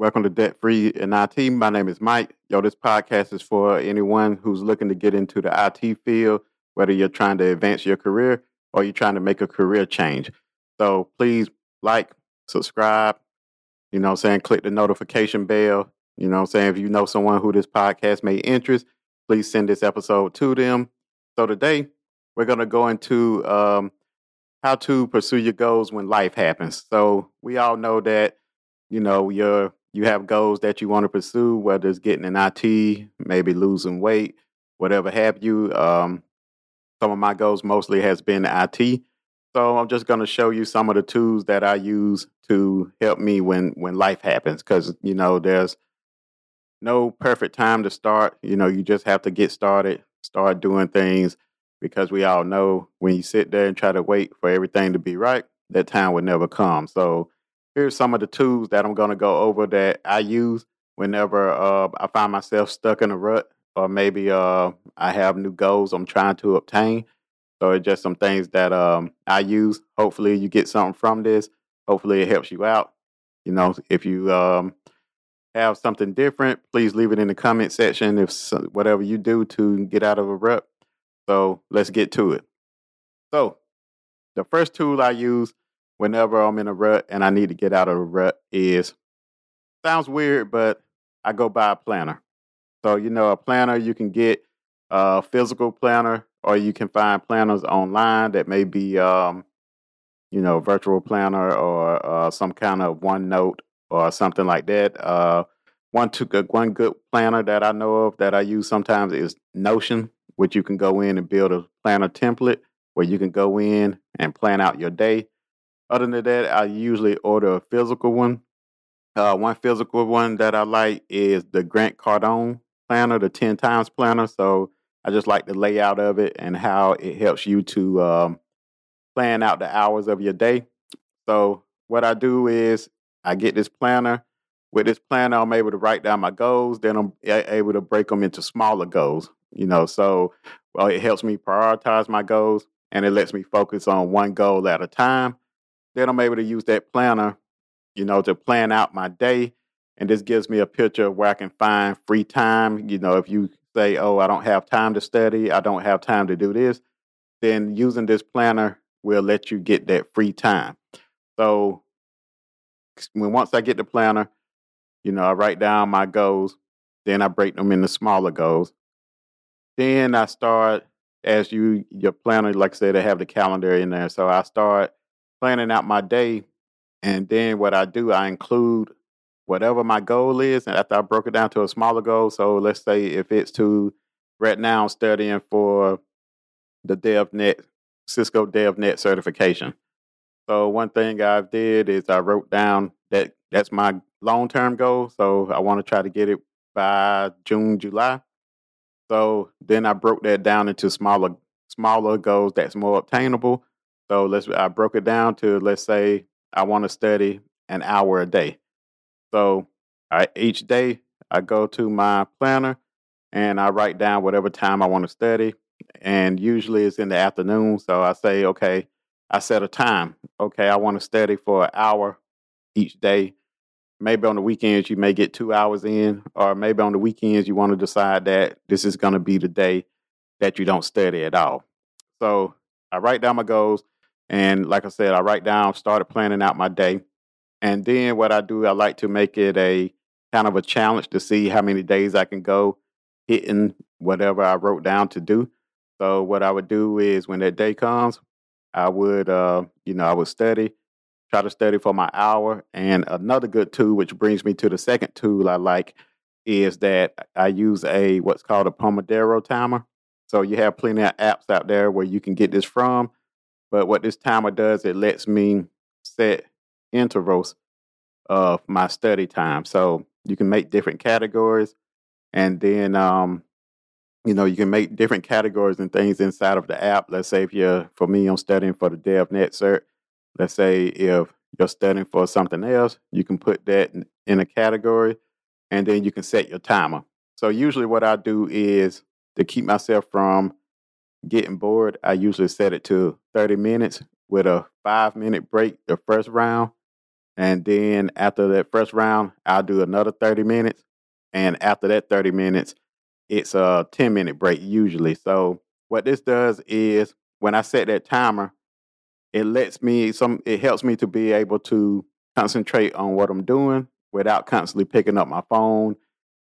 Welcome to Debt Free in IT. My name is Mike. Yo, this podcast is for anyone who's looking to get into the IT field, whether you're trying to advance your career or you're trying to make a career change. So please like, subscribe, you know I'm saying? Click the notification bell. You know I'm saying? If you know someone who this podcast may interest, please send this episode to them. So today we're going to go into um, how to pursue your goals when life happens. So we all know that, you know, you're, you have goals that you want to pursue, whether it's getting an IT, maybe losing weight, whatever have you. Um, some of my goals mostly has been IT. So I'm just going to show you some of the tools that I use to help me when when life happens because you know there's no perfect time to start. You know, you just have to get started, start doing things because we all know when you sit there and try to wait for everything to be right, that time would never come. So here's some of the tools that I'm going to go over that I use whenever uh, I find myself stuck in a rut or maybe uh, I have new goals I'm trying to obtain. So it's just some things that um, I use. Hopefully, you get something from this. Hopefully, it helps you out. You know, if you um, have something different, please leave it in the comment section. If whatever you do to get out of a rut. So let's get to it. So the first tool I use whenever I'm in a rut and I need to get out of a rut is sounds weird, but I go buy a planner. So you know, a planner you can get a physical planner or you can find planners online that may be, um, you know, virtual planner or uh, some kind of OneNote or something like that. Uh, one a, one good planner that I know of that I use sometimes is Notion, which you can go in and build a planner template where you can go in and plan out your day. Other than that, I usually order a physical one. Uh, one physical one that I like is the Grant Cardone planner, the 10 times planner. So I just like the layout of it and how it helps you to um, plan out the hours of your day. So what I do is I get this planner. With this planner, I'm able to write down my goals. Then I'm able to break them into smaller goals. You know, so well, it helps me prioritize my goals and it lets me focus on one goal at a time. Then I'm able to use that planner, you know, to plan out my day. And this gives me a picture of where I can find free time. You know, if you say, oh, I don't have time to study, I don't have time to do this, then using this planner will let you get that free time. So when once I get the planner, you know, I write down my goals, then I break them into smaller goals. Then I start as you your planner, like I said, I have the calendar in there. So I start planning out my day. And then what I do, I include whatever my goal is, and after I broke it down to a smaller goal, so let's say if it's to right now I'm studying for the DevNet Cisco DevNet certification. So one thing I did is I wrote down that that's my long term goal. So I want to try to get it by June, July. So then I broke that down into smaller smaller goals that's more obtainable. So let's I broke it down to let's say I want to study an hour a day. So I, each day I go to my planner and I write down whatever time I want to study. And usually it's in the afternoon. So I say, okay, I set a time. Okay, I want to study for an hour each day. Maybe on the weekends you may get two hours in, or maybe on the weekends you want to decide that this is going to be the day that you don't study at all. So I write down my goals. And like I said, I write down, started planning out my day. And then what I do, I like to make it a kind of a challenge to see how many days I can go hitting whatever I wrote down to do. So what I would do is when that day comes, I would, uh, you know, I would study, try to study for my hour. And another good tool, which brings me to the second tool I like, is that I use a what's called a Pomodoro timer. So you have plenty of apps out there where you can get this from. But what this timer does, it lets me set intervals of my study time. So you can make different categories, and then um, you know you can make different categories and things inside of the app. Let's say if you're, for me, I'm studying for the DevNet cert. Let's say if you're studying for something else, you can put that in, in a category, and then you can set your timer. So usually, what I do is to keep myself from getting bored. I usually set it to 30 minutes with a five minute break the first round And then after that first round, I'll do another 30 minutes. And after that 30 minutes, it's a 10 minute break usually. So what this does is when I set that timer, it lets me some it helps me to be able to concentrate on what I'm doing without constantly picking up my phone,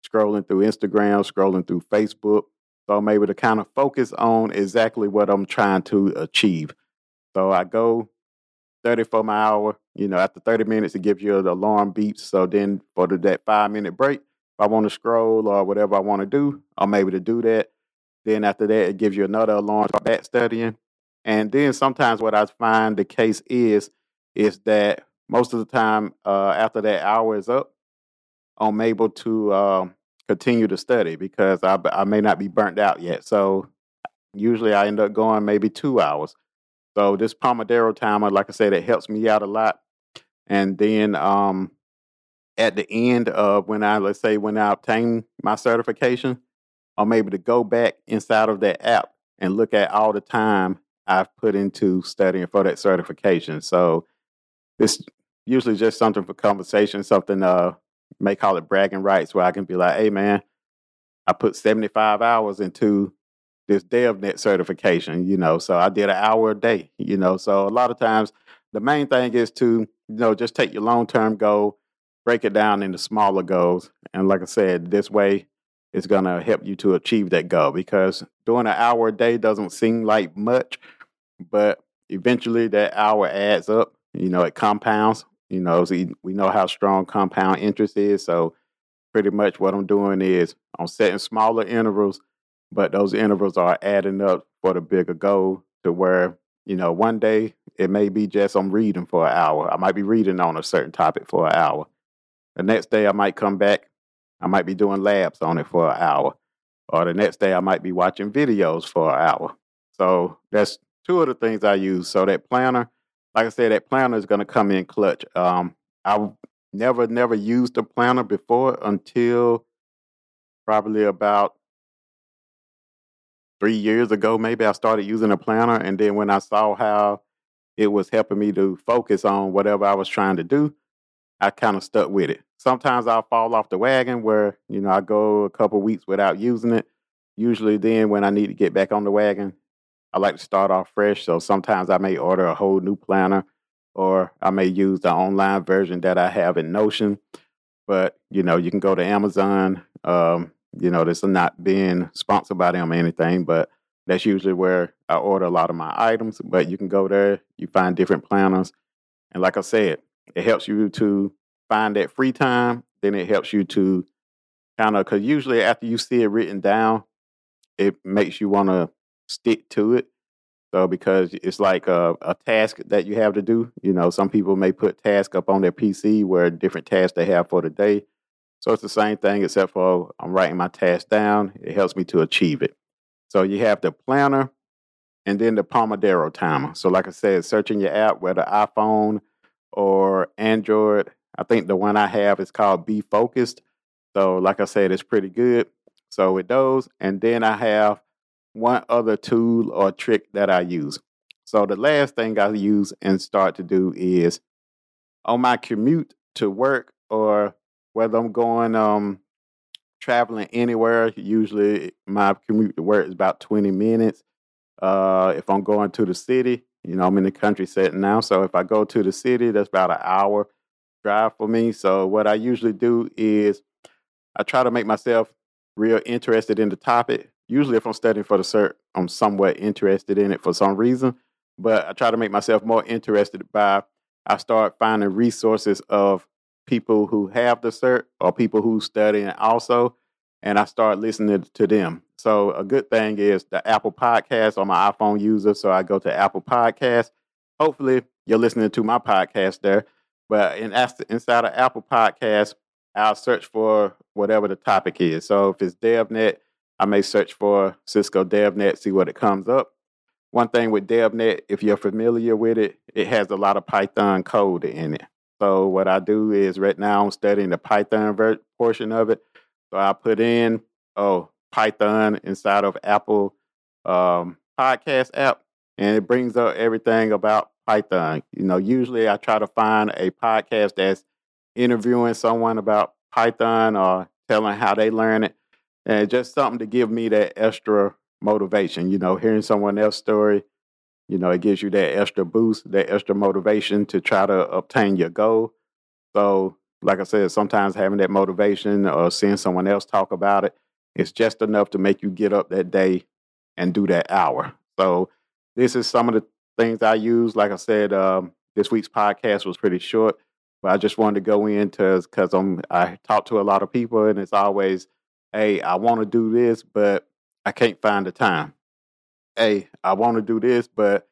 scrolling through Instagram, scrolling through Facebook. So I'm able to kind of focus on exactly what I'm trying to achieve. So I go 30 for my hour. You know, after 30 minutes, it gives you the alarm beeps. So then for the, that five minute break, if I want to scroll or whatever I want to do, I'm able to do that. Then after that, it gives you another alarm for back studying. And then sometimes what I find the case is, is that most of the time uh, after that hour is up, I'm able to uh, continue to study because I, I may not be burnt out yet. So usually I end up going maybe two hours. So this Pomodoro timer, like I said, it helps me out a lot. And then um, at the end of when I let's say when I obtain my certification, I'm able to go back inside of that app and look at all the time I've put into studying for that certification. So it's usually just something for conversation, something uh may call it bragging rights where I can be like, hey man, I put 75 hours into this DevNet certification, you know, so I did an hour a day, you know. So a lot of times the main thing is to, you know, just take your long term goal, break it down into smaller goals. And like I said, this way it's going to help you to achieve that goal because doing an hour a day doesn't seem like much, but eventually that hour adds up. You know, it compounds. You know, so we know how strong compound interest is. So pretty much what I'm doing is I'm setting smaller intervals but those intervals are adding up for the bigger goal to where you know one day it may be just i'm reading for an hour. I might be reading on a certain topic for an hour. The next day i might come back i might be doing labs on it for an hour or the next day i might be watching videos for an hour. So that's two of the things i use. So that planner like i said that planner is going to come in clutch um, i never never used a planner before until probably about three years ago, maybe I started using a planner. And then when I saw how it was helping me to focus on whatever I was trying to do, I kind of stuck with it. Sometimes I'll fall off the wagon where, you know, I go a couple weeks without using it. Usually then when I need to get back on the wagon, I like to start off fresh. So sometimes I may order a whole new planner or I may use the online version that I have in Notion. But, you know, you can go to Amazon. Um, you know, this is not being sponsored by them or anything, but that's usually where I order a lot of my items. But you can go there, you find different planners. And like I said, it helps you to find that free time. Then it helps you to kind of, because usually after you see it written down, it makes you want to stick to it. So because it's like a, a task that you have to do. You know, some people may put task up on their PC where different tasks they have for the day. So it's the same thing, except for I'm writing my task down. It helps me to achieve it. So you have the planner and then the Pomodoro timer. So, like I said, searching your app, whether iPhone or Android, I think the one I have is called Be Focused. So, like I said, it's pretty good. So, with those, and then I have one other tool or trick that I use. So, the last thing I use and start to do is on my commute to work or whether I'm going um traveling anywhere, usually my commute to work is about 20 minutes. Uh, if I'm going to the city, you know, I'm in the country setting now. So if I go to the city, that's about an hour drive for me. So what I usually do is I try to make myself real interested in the topic. Usually, if I'm studying for the cert, I'm somewhat interested in it for some reason. But I try to make myself more interested by I start finding resources of people who have the cert or people who study and also, and I start listening to them. So a good thing is the Apple Podcast on my iPhone user. So I go to Apple Podcast. Hopefully you're listening to my podcast there. But in, inside of Apple Podcast, I'll search for whatever the topic is. So if it's DevNet, I may search for Cisco DevNet, see what it comes up. One thing with DevNet, if you're familiar with it, it has a lot of Python code in it. So what I do is right now I'm studying the Python ver- portion of it. So I put in oh Python inside of Apple um, podcast app, and it brings up everything about Python. You know, usually I try to find a podcast that's interviewing someone about Python or telling how they learn it, and just something to give me that extra motivation. You know, hearing someone else's story, you know, it gives you that extra boost, that extra motivation to try to obtain your goal. So, like I said, sometimes having that motivation or seeing someone else talk about it, it's just enough to make you get up that day and do that hour. So, this is some of the things I use. Like I said, um, this week's podcast was pretty short, but I just wanted to go into because I'm I talk to a lot of people, and it's always, hey, I want to do this, but I can't find the time. Hey, I want to do this, but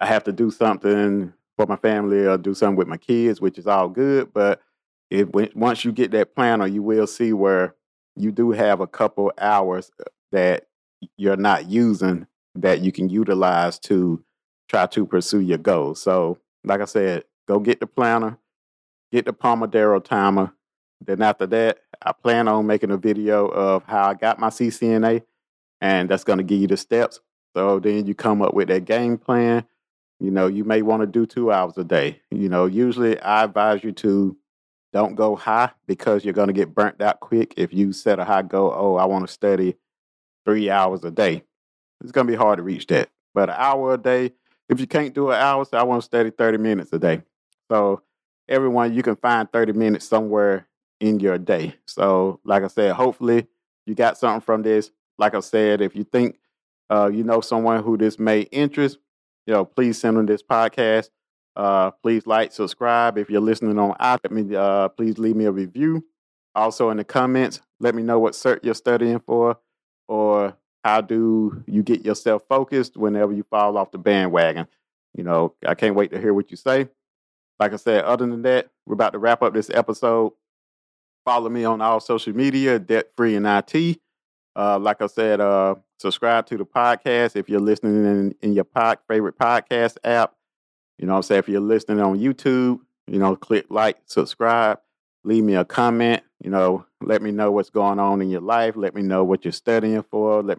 I have to do something for my family or do something with my kids, which is all good. But if once you get that planner, you will see where you do have a couple hours uh, that you're not using that you can utilize to try to pursue your goals. So, like I said, go get the planner, get the Pomodoro timer. Then after that, I plan on making a video of how I got my CCNA, and that's going to give you the steps. So then you come up with that game plan. You know, you may want to do two hours a day. You know, usually I advise you to don't go high because you're going to get burnt out quick if you set a high goal. Oh, I want to study three hours a day. It's going to be hard to reach that. But an hour a day, if you can't do an hour, so I want to study 30 minutes a day. So, everyone, you can find 30 minutes somewhere in your day. So, like I said, hopefully you got something from this. Like I said, if you think uh, you know someone who this may interest, you know, please send them this podcast. Uh, please like, subscribe. If you're listening on iTunes, uh, please leave me a review. Also in the comments, let me know what cert you're studying for or how do you get yourself focused whenever you fall off the bandwagon? You know, I can't wait to hear what you say. Like I said, other than that, we're about to wrap up this episode. Follow me on all social media, Debt Free in IT. Uh, like I said, uh, subscribe to the podcast if you're listening in, in your pod, favorite podcast app. You know I'm saying? If you're listening on YouTube, you know, click like, subscribe, leave me a comment. You know, let me know what's going on in your life. Let me know what you're studying for. Let me